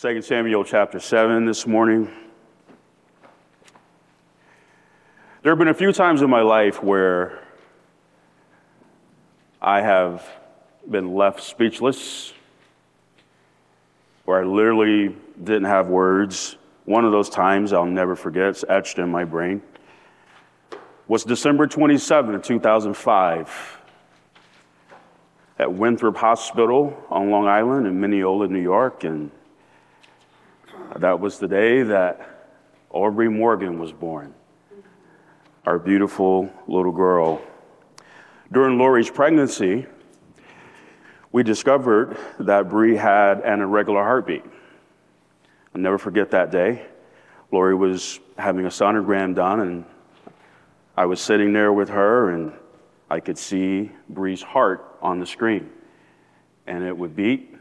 2 Samuel chapter 7 this morning. There have been a few times in my life where I have been left speechless, where I literally didn't have words. One of those times I'll never forget, it's etched in my brain, was December 27, 2005, at Winthrop Hospital on Long Island in Mineola, New York. And that was the day that Aubrey Morgan was born, our beautiful little girl. During Lori's pregnancy, we discovered that Bree had an irregular heartbeat. I'll never forget that day. Lori was having a sonogram done, and I was sitting there with her, and I could see Bree's heart on the screen. And it would beat,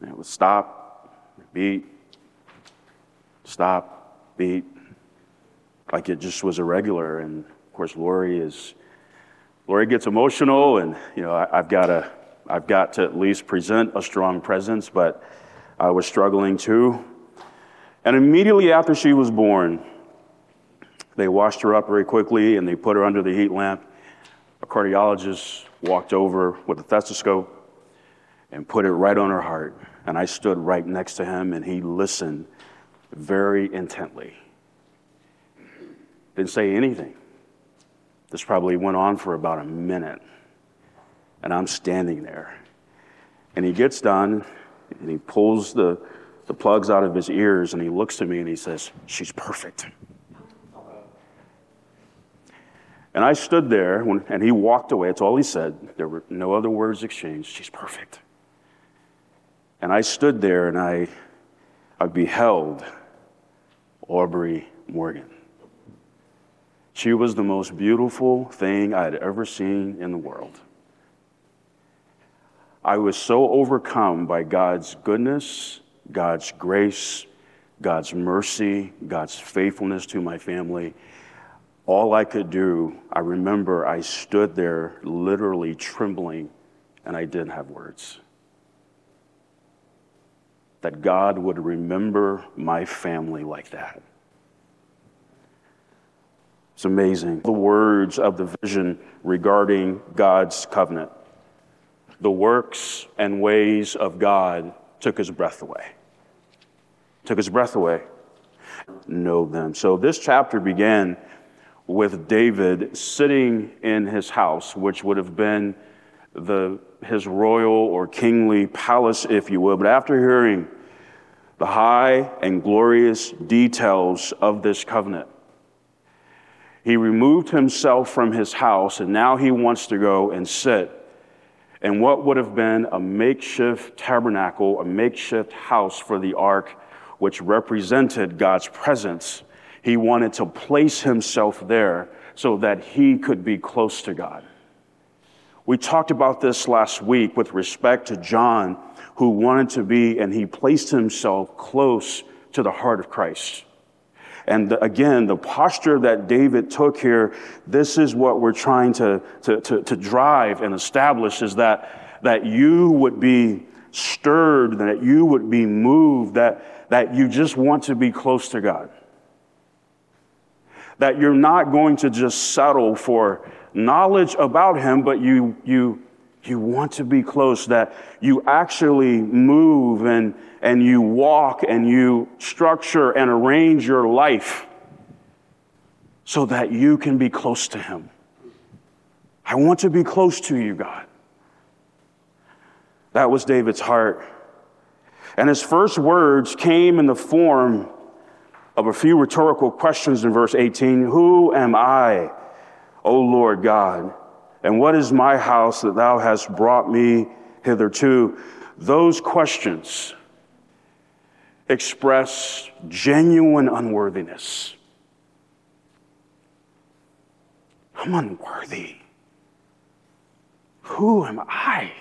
and it would stop, beat, stop, beat, like it just was irregular. And of course, Lori is, Lori gets emotional, and you know, I, have got to, I've got to at least present a strong presence, but I was struggling too. And immediately after she was born, they washed her up very quickly and they put her under the heat lamp. A cardiologist walked over with a stethoscope and put it right on her heart. And I stood right next to him and he listened very intently. Didn't say anything. This probably went on for about a minute. And I'm standing there. And he gets done and he pulls the, the plugs out of his ears and he looks to me and he says, She's perfect. And I stood there when, and he walked away. That's all he said. There were no other words exchanged. She's perfect. And I stood there and I, I beheld Aubrey Morgan. She was the most beautiful thing I had ever seen in the world. I was so overcome by God's goodness, God's grace, God's mercy, God's faithfulness to my family. All I could do, I remember I stood there literally trembling and I didn't have words that God would remember my family like that. It's amazing. The words of the vision regarding God's covenant, the works and ways of God took his breath away. Took his breath away. Know them. So this chapter began with David sitting in his house, which would have been the, his royal or kingly palace, if you will. But after hearing the high and glorious details of this covenant, he removed himself from his house and now he wants to go and sit in what would have been a makeshift tabernacle, a makeshift house for the ark, which represented God's presence. He wanted to place himself there so that he could be close to God. We talked about this last week with respect to John, who wanted to be, and he placed himself close to the heart of Christ. And again, the posture that David took here, this is what we're trying to, to, to, to, drive and establish is that, that you would be stirred, that you would be moved, that, that you just want to be close to God. That you're not going to just settle for knowledge about him, but you, you, you want to be close, that you actually move and, and you walk and you structure and arrange your life so that you can be close to him. I want to be close to you, God. That was David's heart. And his first words came in the form of a few rhetorical questions in verse 18 Who am I? O Lord God, and what is my house that thou hast brought me hitherto? Those questions express genuine unworthiness. I'm unworthy. Who am I?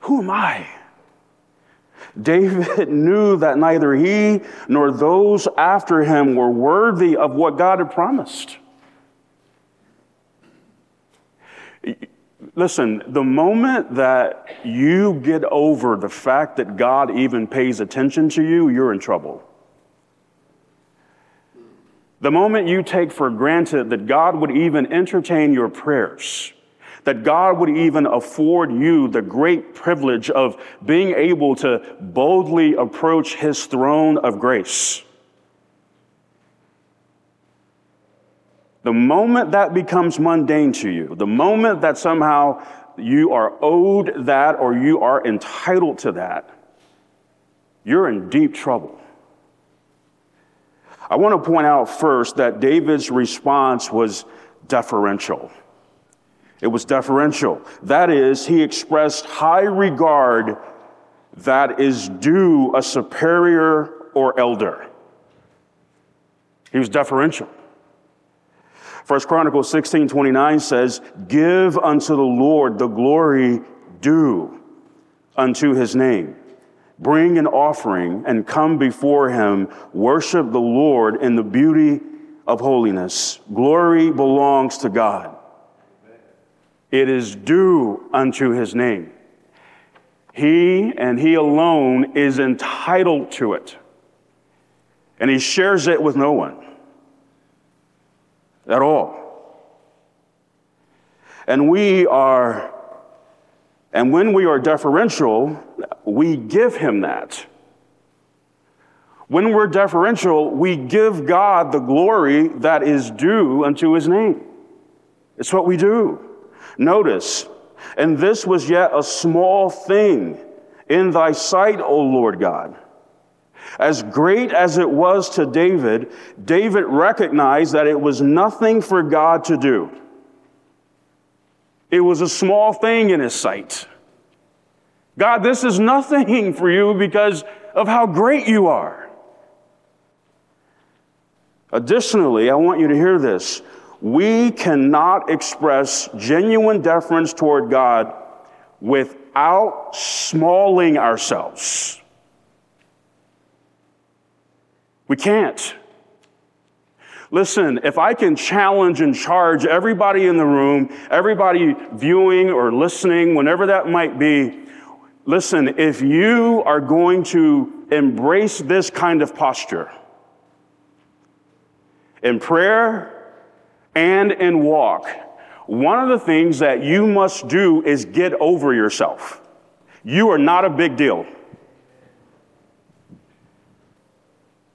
Who am I? David knew that neither he nor those after him were worthy of what God had promised Listen, the moment that you get over the fact that God even pays attention to you, you're in trouble. The moment you take for granted that God would even entertain your prayers, that God would even afford you the great privilege of being able to boldly approach his throne of grace. The moment that becomes mundane to you, the moment that somehow you are owed that or you are entitled to that, you're in deep trouble. I want to point out first that David's response was deferential. It was deferential. That is, he expressed high regard that is due a superior or elder. He was deferential. First Chronicles 16 29 says, Give unto the Lord the glory due unto his name. Bring an offering and come before him. Worship the Lord in the beauty of holiness. Glory belongs to God. It is due unto his name. He and he alone is entitled to it. And he shares it with no one at all. And we are and when we are deferential, we give him that. When we're deferential, we give God the glory that is due unto his name. It's what we do. Notice, and this was yet a small thing in thy sight, O Lord God. As great as it was to David, David recognized that it was nothing for God to do. It was a small thing in his sight. God, this is nothing for you because of how great you are. Additionally, I want you to hear this. We cannot express genuine deference toward God without smalling ourselves. We can't. Listen, if I can challenge and charge everybody in the room, everybody viewing or listening, whenever that might be, listen, if you are going to embrace this kind of posture in prayer and in walk, one of the things that you must do is get over yourself. You are not a big deal.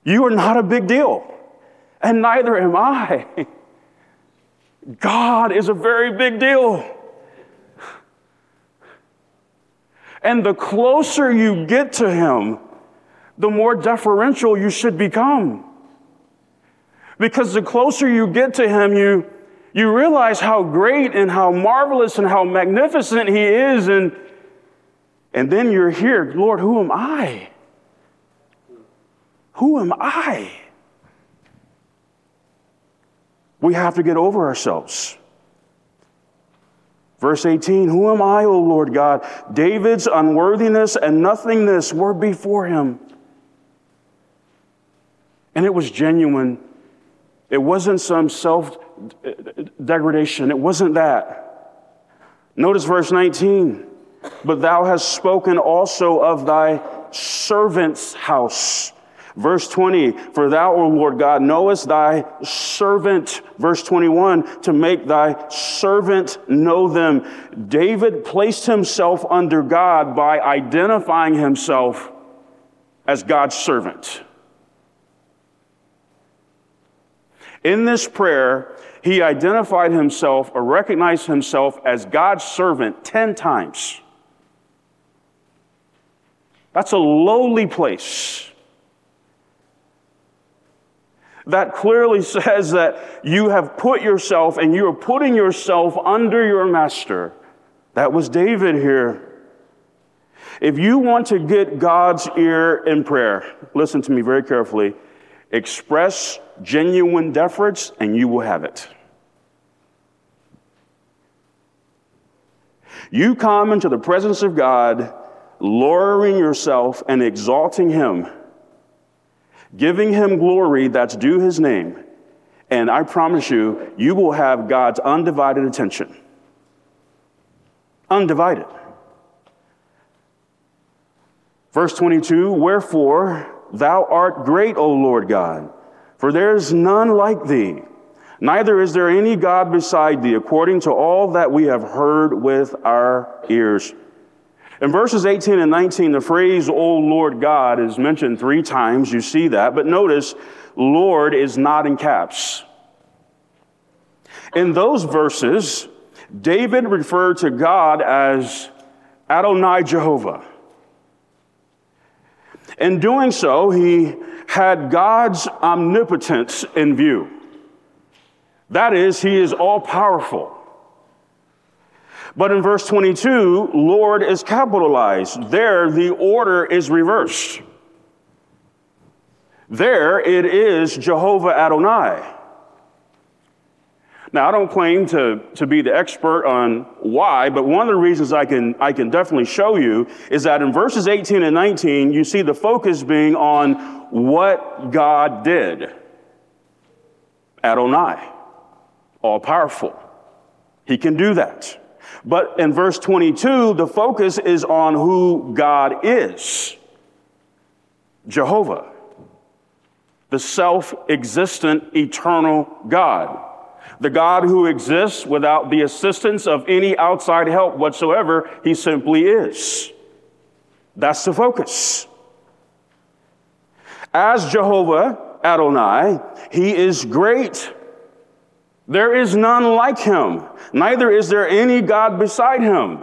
You are not a big deal and neither am I. God is a very big deal. And the closer you get to Him, the more deferential you should become. Because the closer you get to Him, you, you realize how great and how marvelous and how magnificent He is. And, and then you're here, Lord, who am I? Who am I? We have to get over ourselves. Verse 18 Who am I, O Lord God? David's unworthiness and nothingness were before him. And it was genuine. It wasn't some self degradation. It wasn't that. Notice verse 19. But thou hast spoken also of thy servant's house Verse 20, for thou, O Lord God, knowest thy servant, verse 21, to make thy servant know them. David placed himself under God by identifying himself as God's servant. In this prayer, he identified himself or recognized himself as God's servant 10 times. That's a lowly place that clearly says that you have put yourself and you are putting yourself under your master. That was David here. If you want to get God's ear in prayer, listen to me very carefully. Express genuine deference and you will have it. You come into the presence of God, lowering yourself and exalting Him giving him glory that's due his name. And I promise you, you will have God's undivided attention. undivided. Verse 22 Wherefore thou art great, O Lord God, for there is none like thee, neither is there any God beside thee, according to all that we have heard with our ears. In verses 18 and 19, the phrase, O Lord God, is mentioned three times. You see that. But notice, Lord is not in caps. In those verses, David referred to God as Adonai Jehovah. In doing so, he had God's omnipotence in view. That is, he is all powerful. But in verse 22, Lord is capitalized. There, the order is reversed. There, it is Jehovah Adonai. Now, I don't claim to, to be the expert on why, but one of the reasons I can, I can definitely show you is that in verses 18 and 19, you see the focus being on what God did. Adonai, all powerful. He can do that. But in verse 22, the focus is on who God is Jehovah, the self existent, eternal God. The God who exists without the assistance of any outside help whatsoever, he simply is. That's the focus. As Jehovah Adonai, he is great. There is none like him, neither is there any God beside him.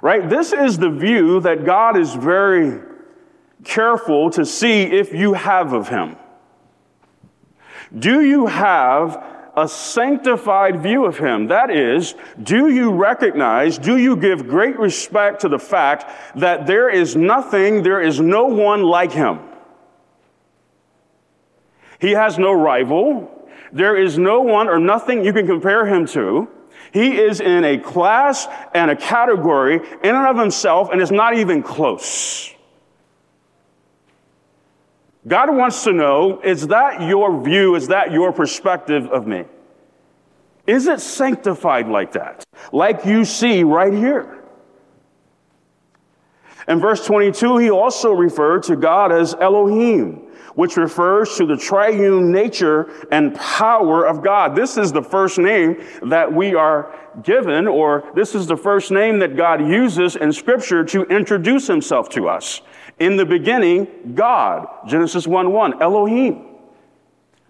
Right? This is the view that God is very careful to see if you have of him. Do you have a sanctified view of him? That is, do you recognize, do you give great respect to the fact that there is nothing, there is no one like him? He has no rival. There is no one or nothing you can compare him to. He is in a class and a category in and of himself, and it's not even close. God wants to know is that your view, is that your perspective of me? Is it sanctified like that? Like you see right here. In verse 22, he also referred to God as Elohim, which refers to the triune nature and power of God. This is the first name that we are given, or this is the first name that God uses in Scripture to introduce himself to us. In the beginning, God, Genesis 1 1, Elohim,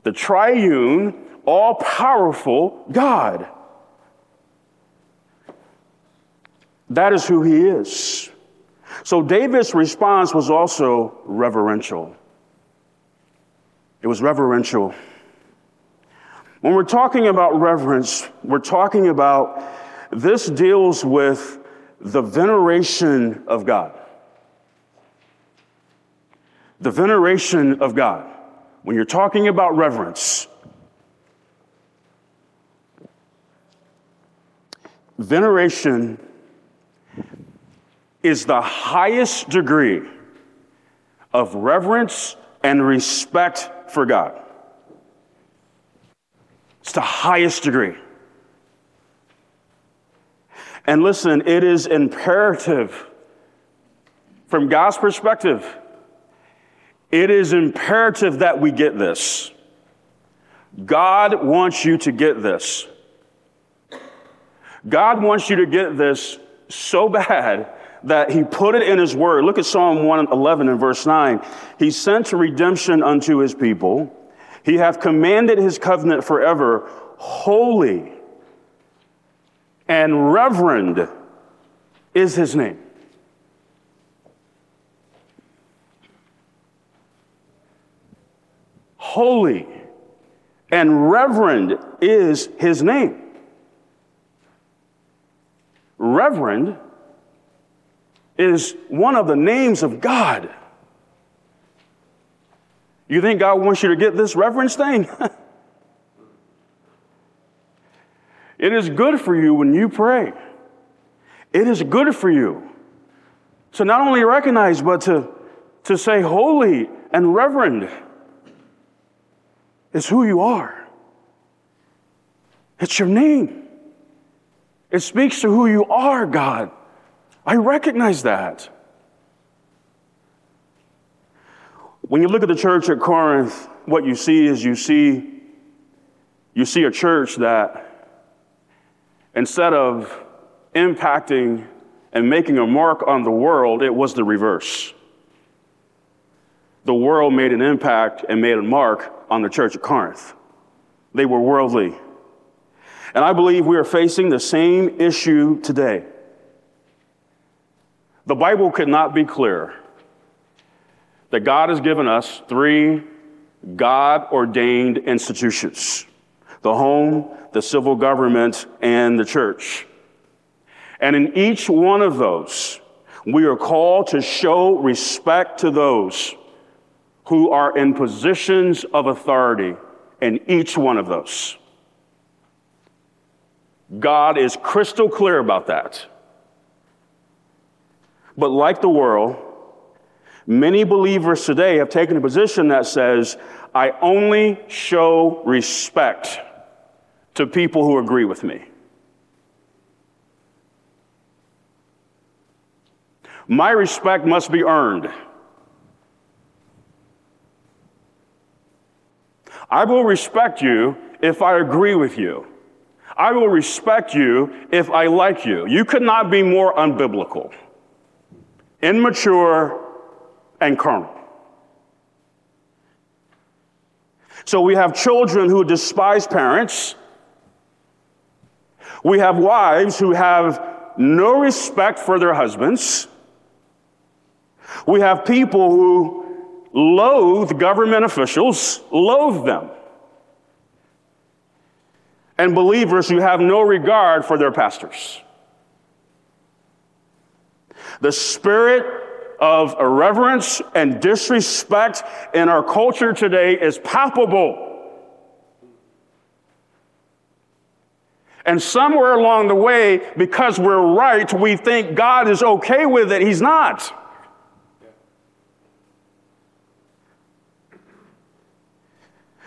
the triune, all powerful God. That is who he is. So David's response was also reverential. It was reverential. When we're talking about reverence, we're talking about this deals with the veneration of God the veneration of God. When you're talking about reverence, veneration is the highest degree of reverence and respect for God. It's the highest degree. And listen, it is imperative from God's perspective it is imperative that we get this. God wants you to get this. God wants you to get this so bad that he put it in his word. Look at Psalm 111 and verse 9. He sent redemption unto his people. He hath commanded his covenant forever. Holy and reverend is his name. holy and reverend is his name. Reverend is one of the names of God. You think God wants you to get this reverence thing? it is good for you when you pray. It is good for you to not only recognize, but to, to say holy and reverend is who you are. It's your name. It speaks to who you are, God. I recognize that. When you look at the church at Corinth, what you see is you see you see a church that instead of impacting and making a mark on the world, it was the reverse. The world made an impact and made a mark on the church at Corinth. They were worldly. And I believe we are facing the same issue today. The Bible could not be clearer that God has given us three God ordained institutions the home, the civil government, and the church. And in each one of those, we are called to show respect to those who are in positions of authority in each one of those. God is crystal clear about that. But like the world, many believers today have taken a position that says, I only show respect to people who agree with me. My respect must be earned. I will respect you if I agree with you. I will respect you if I like you. You could not be more unbiblical, immature, and carnal. So we have children who despise parents. We have wives who have no respect for their husbands. We have people who loathe government officials, loathe them. And believers who have no regard for their pastors. The spirit of irreverence and disrespect in our culture today is palpable. And somewhere along the way, because we're right, we think God is okay with it. He's not.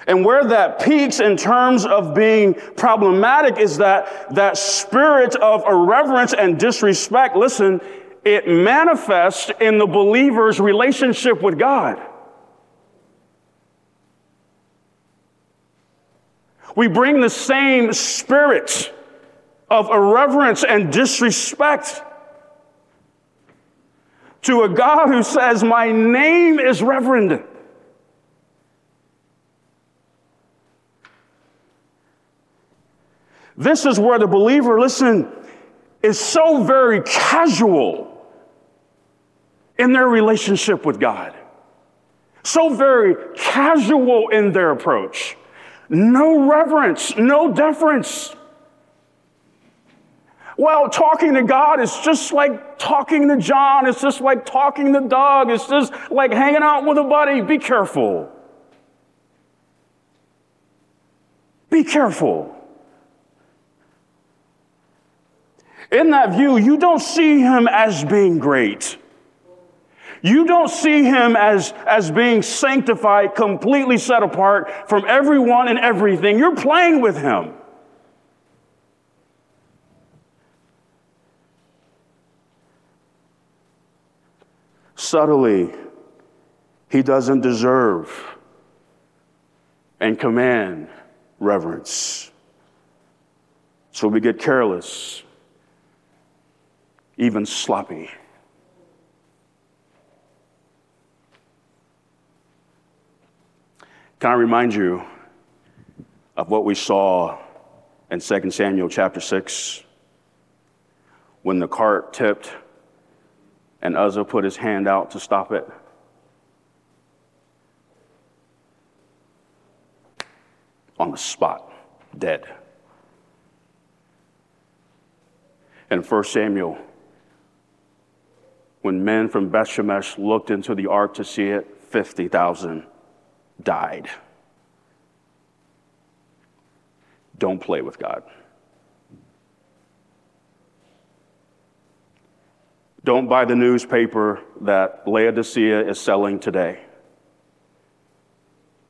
And where that peaks in terms of being problematic is that that spirit of irreverence and disrespect, listen, it manifests in the believer's relationship with God. We bring the same spirit of irreverence and disrespect to a God who says, My name is reverend. This is where the believer, listen, is so very casual in their relationship with God, so very casual in their approach. No reverence, no deference. Well, talking to God is just like talking to John. It's just like talking to Doug. It's just like hanging out with a buddy. Be careful. Be careful. In that view, you don't see him as being great. You don't see him as, as being sanctified, completely set apart from everyone and everything. You're playing with him. Subtly, he doesn't deserve and command reverence. So we get careless even sloppy. Can I remind you of what we saw in 2 Samuel chapter 6 when the cart tipped and Uzzah put his hand out to stop it? On the spot, dead. In 1 Samuel when men from Bethshemesh looked into the ark to see it, 50,000 died. Don't play with God. Don't buy the newspaper that Laodicea is selling today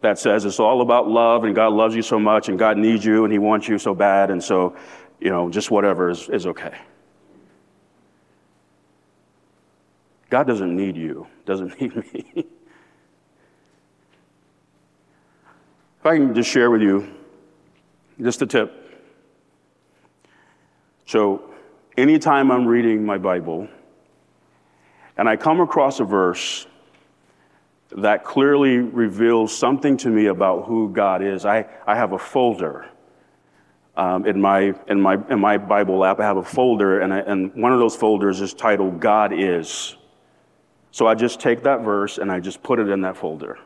that says it's all about love and God loves you so much and God needs you and He wants you so bad. And so you know, just whatever is, is okay. God doesn't need you, doesn't need me. If I can just share with you just a tip. So, anytime I'm reading my Bible and I come across a verse that clearly reveals something to me about who God is, I, I have a folder. Um, in, my, in, my, in my Bible app, I have a folder, and, I, and one of those folders is titled God Is. So I just take that verse and I just put it in that folder.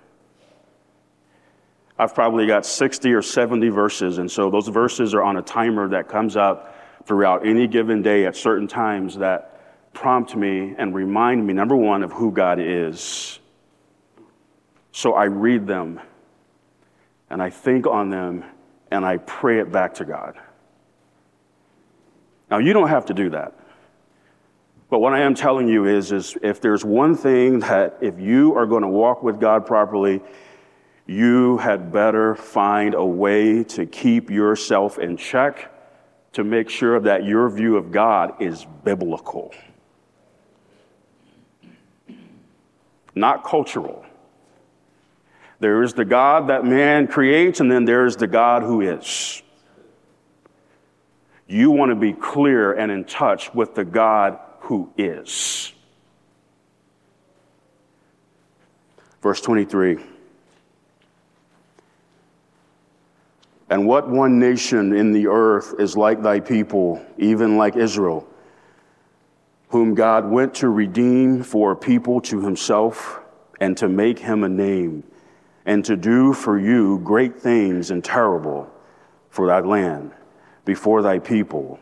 I've probably got 60 or 70 verses, and so those verses are on a timer that comes up throughout any given day at certain times that prompt me and remind me, number one, of who God is. So I read them and I think on them and I pray it back to God. Now, you don't have to do that. But what I am telling you is, is if there's one thing that if you are going to walk with God properly, you had better find a way to keep yourself in check to make sure that your view of God is biblical, not cultural. There is the God that man creates, and then there is the God who is. You want to be clear and in touch with the God who is. Verse 23. And what one nation in the earth is like thy people, even like Israel, whom God went to redeem for a people to himself and to make him a name, and to do for you great things and terrible for thy land before thy people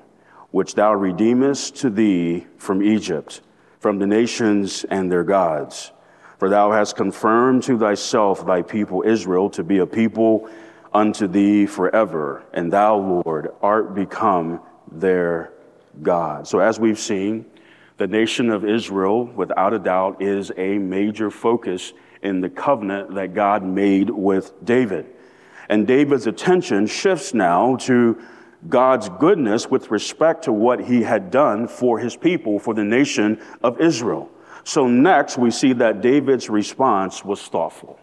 which thou redeemest to thee from Egypt, from the nations and their gods. For thou hast confirmed to thyself thy people Israel to be a people unto thee forever, and thou, Lord, art become their God. So, as we've seen, the nation of Israel, without a doubt, is a major focus in the covenant that God made with David. And David's attention shifts now to God's goodness with respect to what he had done for his people, for the nation of Israel. So, next, we see that David's response was thoughtful.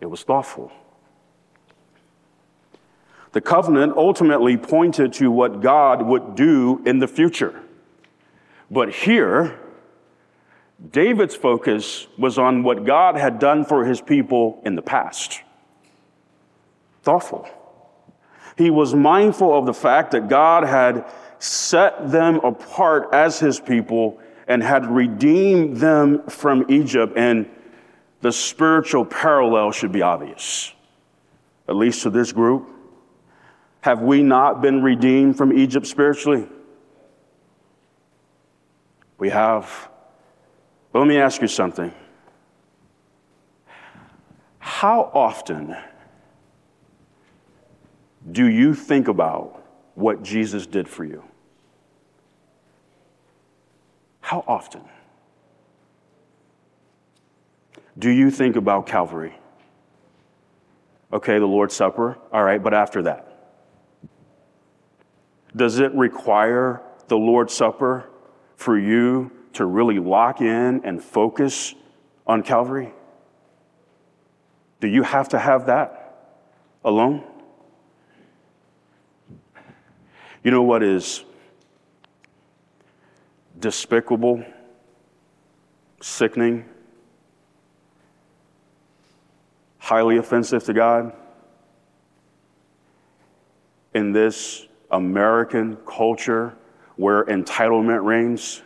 It was thoughtful. The covenant ultimately pointed to what God would do in the future. But here, David's focus was on what God had done for his people in the past. Thoughtful. He was mindful of the fact that God had set them apart as his people and had redeemed them from Egypt. And the spiritual parallel should be obvious, at least to this group. Have we not been redeemed from Egypt spiritually? We have. But let me ask you something. How often do you think about what Jesus did for you? How often? Do you think about Calvary? Okay, the Lord's Supper, all right, but after that? Does it require the Lord's Supper for you to really lock in and focus on Calvary? Do you have to have that alone? You know what is despicable, sickening, highly offensive to God? In this American culture where entitlement reigns,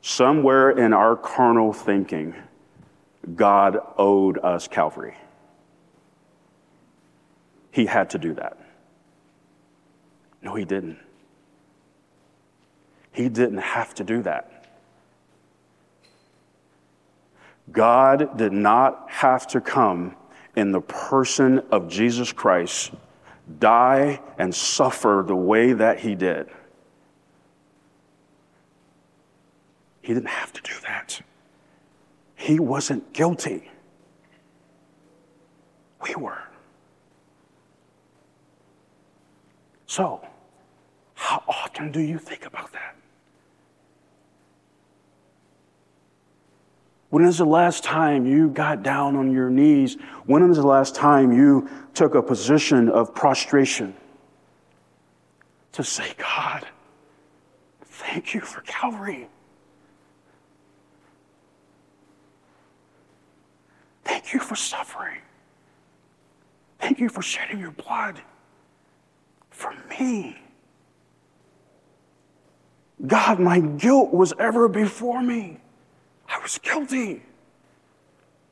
somewhere in our carnal thinking, God owed us Calvary. He had to do that. No, he didn't. He didn't have to do that. God did not have to come in the person of Jesus Christ, die and suffer the way that he did. He didn't have to do that. He wasn't guilty. We were. So, how often do you think about that? When is the last time you got down on your knees? When is the last time you took a position of prostration to say, God, thank you for Calvary? Thank you for suffering. Thank you for shedding your blood for me. God, my guilt was ever before me. I was guilty.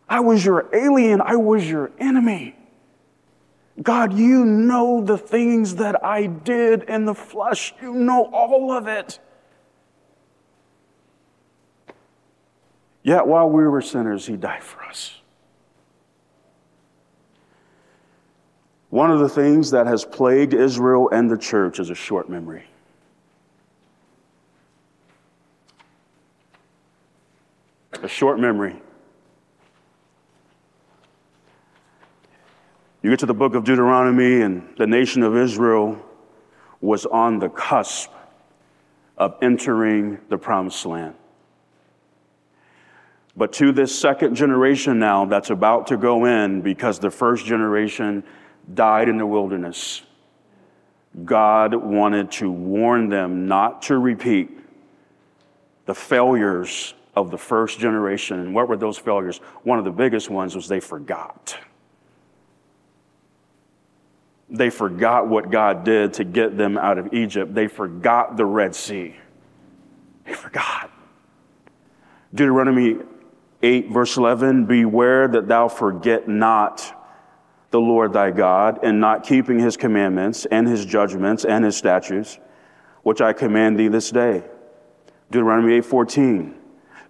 I was your alien. I was your enemy. God, you know the things that I did in the flesh. You know all of it. Yet while we were sinners, He died for us. One of the things that has plagued Israel and the church is a short memory. A short memory. You get to the book of Deuteronomy, and the nation of Israel was on the cusp of entering the promised land. But to this second generation now that's about to go in because the first generation died in the wilderness, God wanted to warn them not to repeat the failures of the first generation. And what were those failures? One of the biggest ones was they forgot. They forgot what God did to get them out of Egypt. They forgot the Red Sea. They forgot. Deuteronomy 8, verse 11 Beware that thou forget not the Lord thy God, and not keeping his commandments and his judgments and his statutes, which I command thee this day. Deuteronomy 8:14.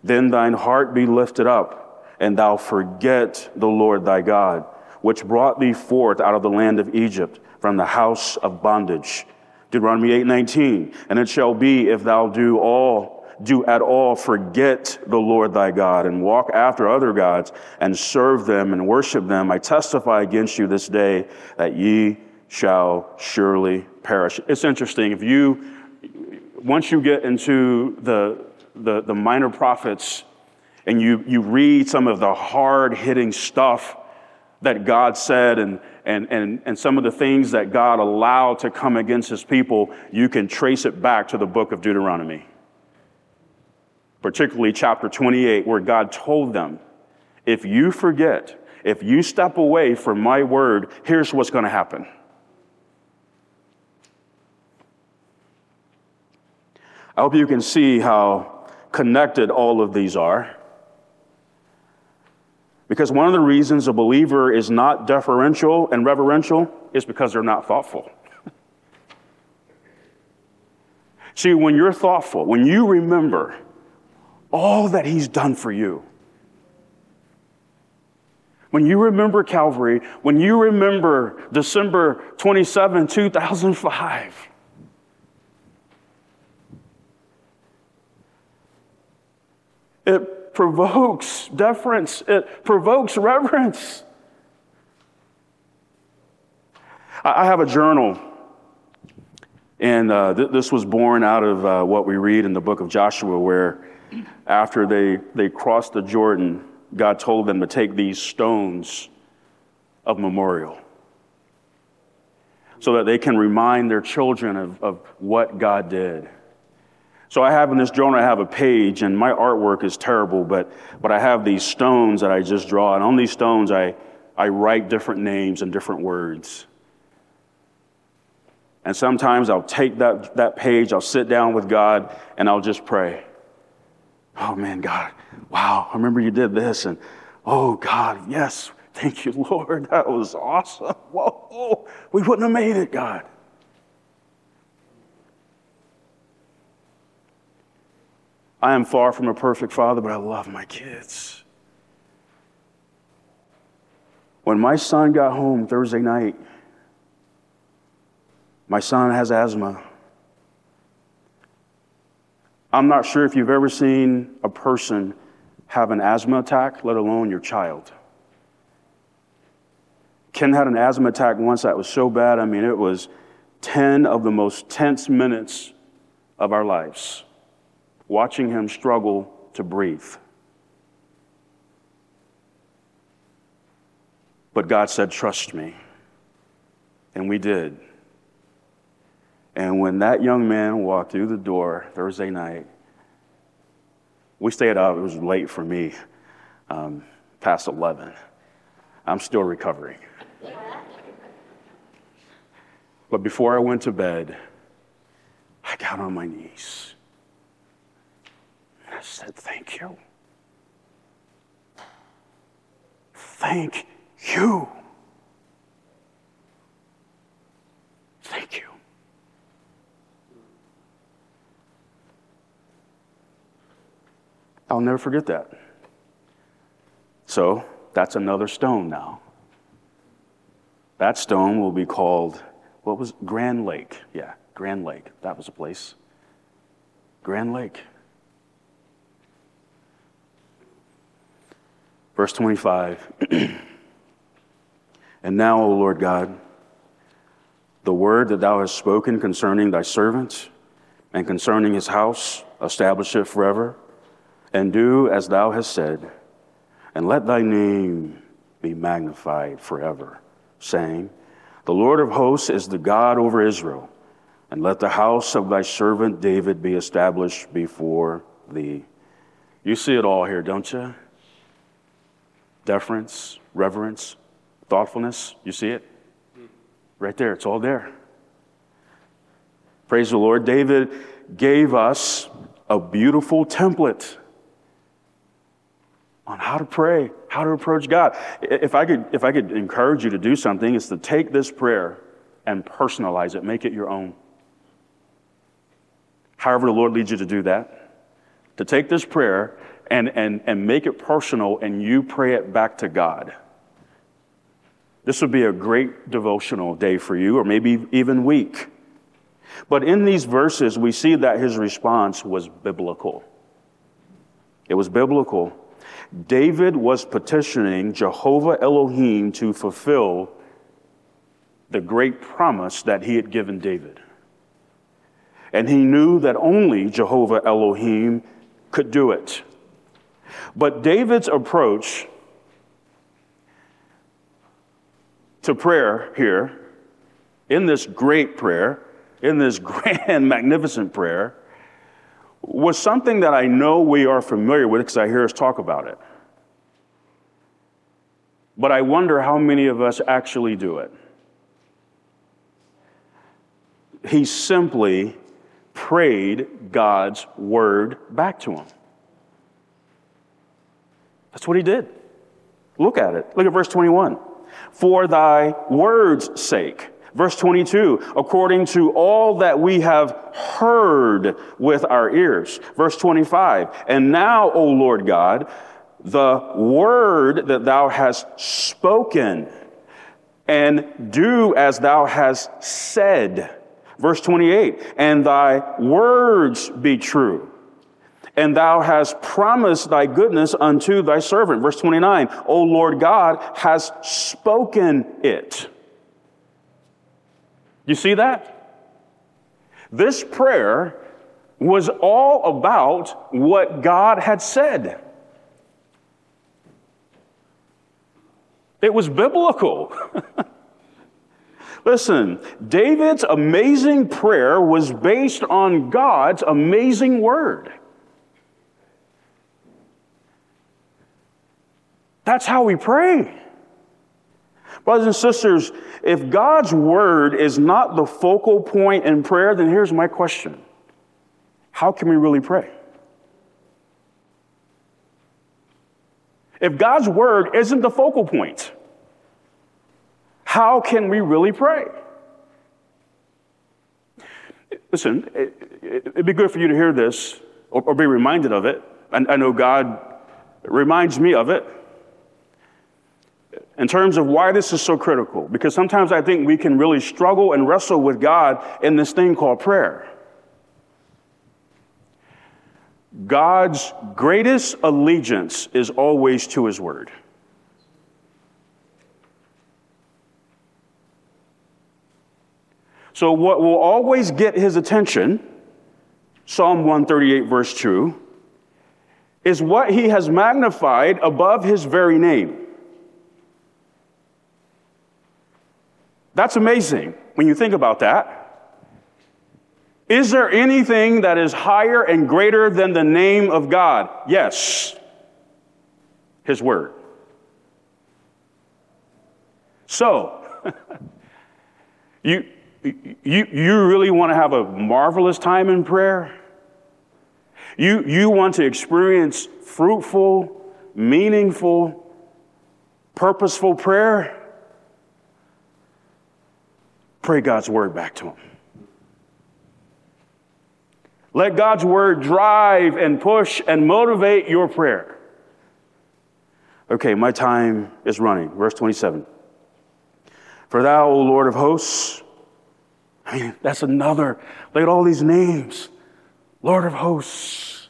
Then thine heart be lifted up, and thou forget the Lord thy God, which brought thee forth out of the land of Egypt from the house of bondage. Deuteronomy 8:19. And it shall be if thou do all do at all forget the Lord thy God and walk after other gods and serve them and worship them, I testify against you this day that ye shall surely perish. It's interesting. If you, once you get into the, the, the minor prophets and you, you read some of the hard hitting stuff that God said and, and, and, and some of the things that God allowed to come against his people, you can trace it back to the book of Deuteronomy particularly chapter 28, where God told them, if you forget, if you step away from my word, here's what's going to happen. I hope you can see how connected all of these are. Because one of the reasons a believer is not deferential and reverential is because they're not thoughtful. See, when you're thoughtful, when you remember all that He's done for you. When you remember Calvary, when you remember December 27, 2005, it provokes deference, it provokes reverence. I have a journal, and uh, th- this was born out of uh, what we read in the book of Joshua, where after they, they crossed the Jordan, God told them to take these stones of memorial so that they can remind their children of, of what God did. So I have in this journal, I have a page, and my artwork is terrible, but, but I have these stones that I just draw, and on these stones I, I write different names and different words. And sometimes I'll take that, that page, I'll sit down with God, and I'll just pray. Oh man, God, wow, I remember you did this. And oh God, yes, thank you, Lord. That was awesome. Whoa, we wouldn't have made it, God. I am far from a perfect father, but I love my kids. When my son got home Thursday night, my son has asthma. I'm not sure if you've ever seen a person have an asthma attack, let alone your child. Ken had an asthma attack once that was so bad, I mean, it was 10 of the most tense minutes of our lives, watching him struggle to breathe. But God said, Trust me. And we did. And when that young man walked through the door Thursday night, we stayed up. It was late for me, um, past 11. I'm still recovering. But before I went to bed, I got on my knees. Said, Thank you. Thank you. Thank you. I'll never forget that. So that's another stone now. That stone will be called, what was Grand Lake? Yeah, Grand Lake. That was a place. Grand Lake. Verse 25. and now, O Lord God, the word that thou hast spoken concerning thy servant and concerning his house, establish it forever, and do as thou hast said, and let thy name be magnified forever, saying, The Lord of hosts is the God over Israel, and let the house of thy servant David be established before thee. You see it all here, don't you? Deference, reverence, thoughtfulness. You see it? Right there, it's all there. Praise the Lord. David gave us a beautiful template on how to pray, how to approach God. If I could, if I could encourage you to do something, it's to take this prayer and personalize it, make it your own. However, the Lord leads you to do that, to take this prayer and, and, and make it personal and you pray it back to God. This would be a great devotional day for you, or maybe even week. But in these verses, we see that his response was biblical. It was biblical. David was petitioning Jehovah Elohim to fulfill the great promise that he had given David. And he knew that only Jehovah Elohim could do it. But David's approach to prayer here, in this great prayer, in this grand, magnificent prayer, was something that I know we are familiar with because I hear us talk about it. But I wonder how many of us actually do it. He simply prayed God's word back to him. That's what he did. Look at it. Look at verse 21 for thy word's sake. Verse 22, according to all that we have heard with our ears. Verse 25, and now, O Lord God, the word that thou hast spoken, and do as thou hast said. Verse 28, and thy words be true and thou hast promised thy goodness unto thy servant. Verse 29, O Lord God has spoken it. You see that? This prayer was all about what God had said. It was biblical. Listen, David's amazing prayer was based on God's amazing word. That's how we pray. Brothers and sisters, if God's word is not the focal point in prayer, then here's my question How can we really pray? If God's word isn't the focal point, how can we really pray? Listen, it, would be good for you to hear this or, be reminded of it. I know God reminds me of it in terms of why this is so critical. Because sometimes I think we can really struggle and wrestle with God in this thing called prayer. God's greatest allegiance is always to His Word. So, what will always get his attention, Psalm 138, verse 2, is what he has magnified above his very name. That's amazing when you think about that. Is there anything that is higher and greater than the name of God? Yes. His Word. So, you, you, you really want to have a marvelous time in prayer? You, you want to experience fruitful, meaningful, purposeful prayer? Pray God's word back to Him. Let God's word drive and push and motivate your prayer. Okay, my time is running. Verse 27. For thou, O Lord of hosts, I mean, that's another, look at all these names Lord of hosts,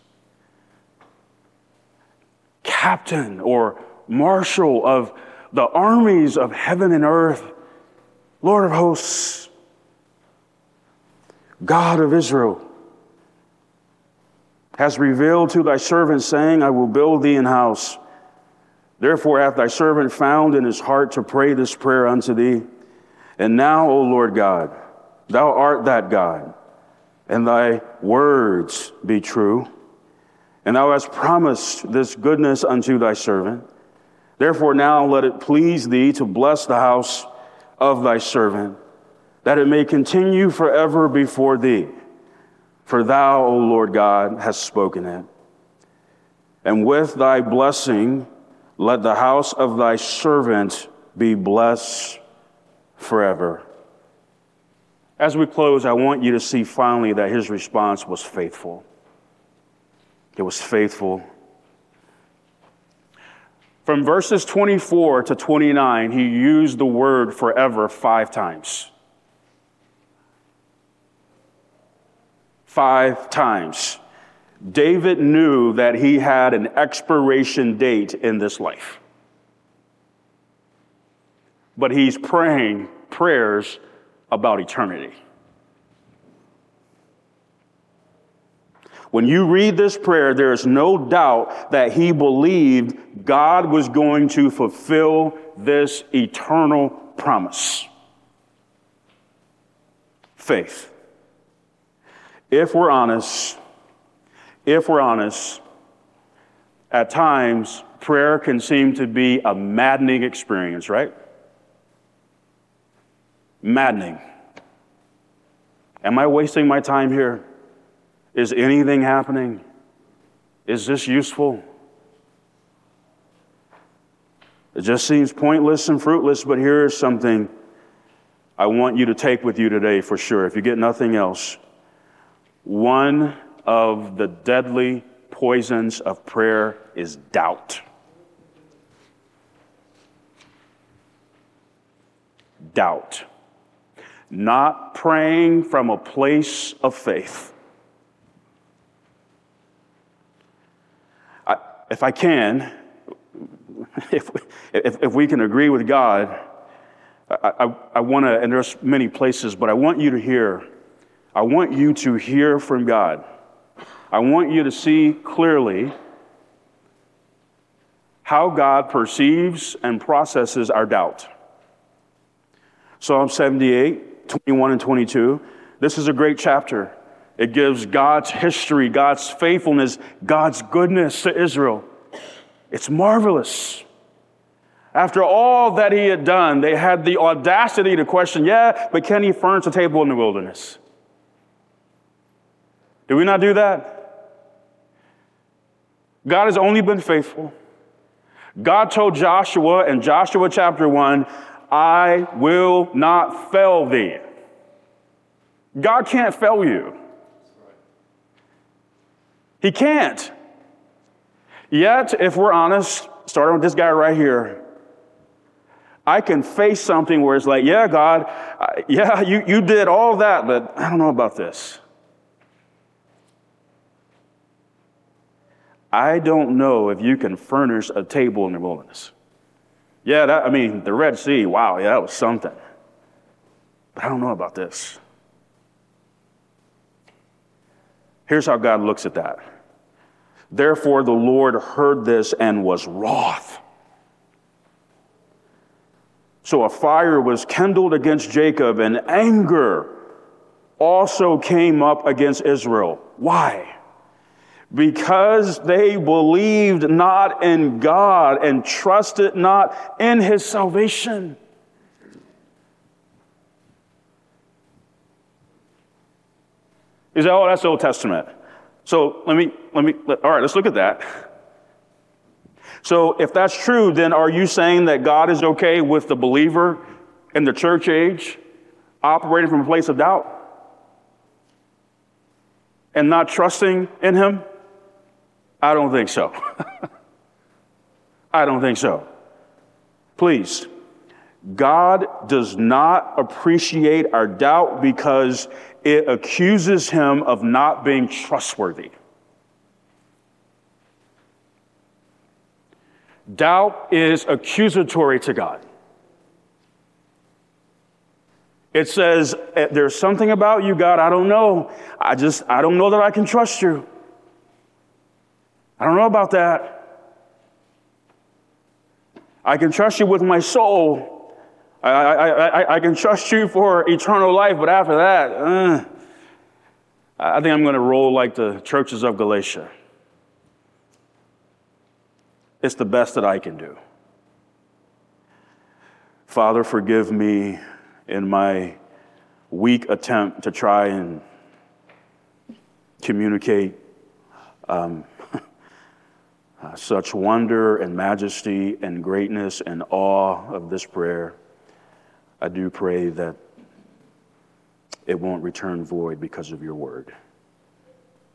captain or marshal of the armies of heaven and earth, Lord of hosts, God of Israel has revealed to thy servant, saying, I will build thee an house. Therefore hath thy servant found in his heart to pray this prayer unto thee. And now, O Lord God, thou art that God, and thy words be true. And thou hast promised this goodness unto thy servant. Therefore, now let it please thee to bless the house of thy servant, that it may continue forever before thee. For thou, O Lord God, hast spoken it. And with thy blessing, let the house of thy servant be blessed forever. As we close, I want you to see finally that his response was faithful. It was faithful. From verses 24 to 29, he used the word forever five times. five times. David knew that he had an expiration date in this life. But he's praying prayers about eternity. When you read this prayer, there is no doubt that he believed God was going to fulfill this eternal promise. Faith if we're honest, if we're honest, at times prayer can seem to be a maddening experience, right? Maddening. Am I wasting my time here? Is anything happening? Is this useful? It just seems pointless and fruitless, but here is something I want you to take with you today for sure. If you get nothing else, one of the deadly poisons of prayer is doubt. Doubt. Not praying from a place of faith. I, if I can, if, if, if we can agree with God, I, I, I want to, and there's many places, but I want you to hear I want you to hear from God. I want you to see clearly how God perceives and processes our doubt. Psalm 78, 21 and 22. This is a great chapter. It gives God's history, God's faithfulness, God's goodness to Israel. It's marvelous. After all that he had done, they had the audacity to question, yeah, but can he furnish a table in the wilderness? Did we not do that? God has only been faithful. God told Joshua in Joshua chapter 1, I will not fail thee. God can't fail you. He can't. Yet, if we're honest, starting with this guy right here, I can face something where it's like, yeah, God, I, yeah, you, you did all that, but I don't know about this. I don't know if you can furnish a table in the wilderness. Yeah, that, I mean, the Red Sea, wow, yeah, that was something. But I don't know about this. Here's how God looks at that Therefore, the Lord heard this and was wroth. So a fire was kindled against Jacob, and anger also came up against Israel. Why? Because they believed not in God and trusted not in his salvation. Is that, oh, that's the Old Testament. So let me, let me, let, all right, let's look at that. So if that's true, then are you saying that God is okay with the believer in the church age operating from a place of doubt and not trusting in Him? I don't think so. I don't think so. Please, God does not appreciate our doubt because it accuses him of not being trustworthy. Doubt is accusatory to God. It says, eh, There's something about you, God, I don't know. I just, I don't know that I can trust you. I don't know about that. I can trust you with my soul. I, I, I, I can trust you for eternal life, but after that, uh, I think I'm going to roll like the churches of Galatia. It's the best that I can do. Father, forgive me in my weak attempt to try and communicate um, such wonder and majesty and greatness and awe of this prayer. I do pray that it won't return void because of your word.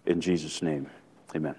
In Jesus' name, amen.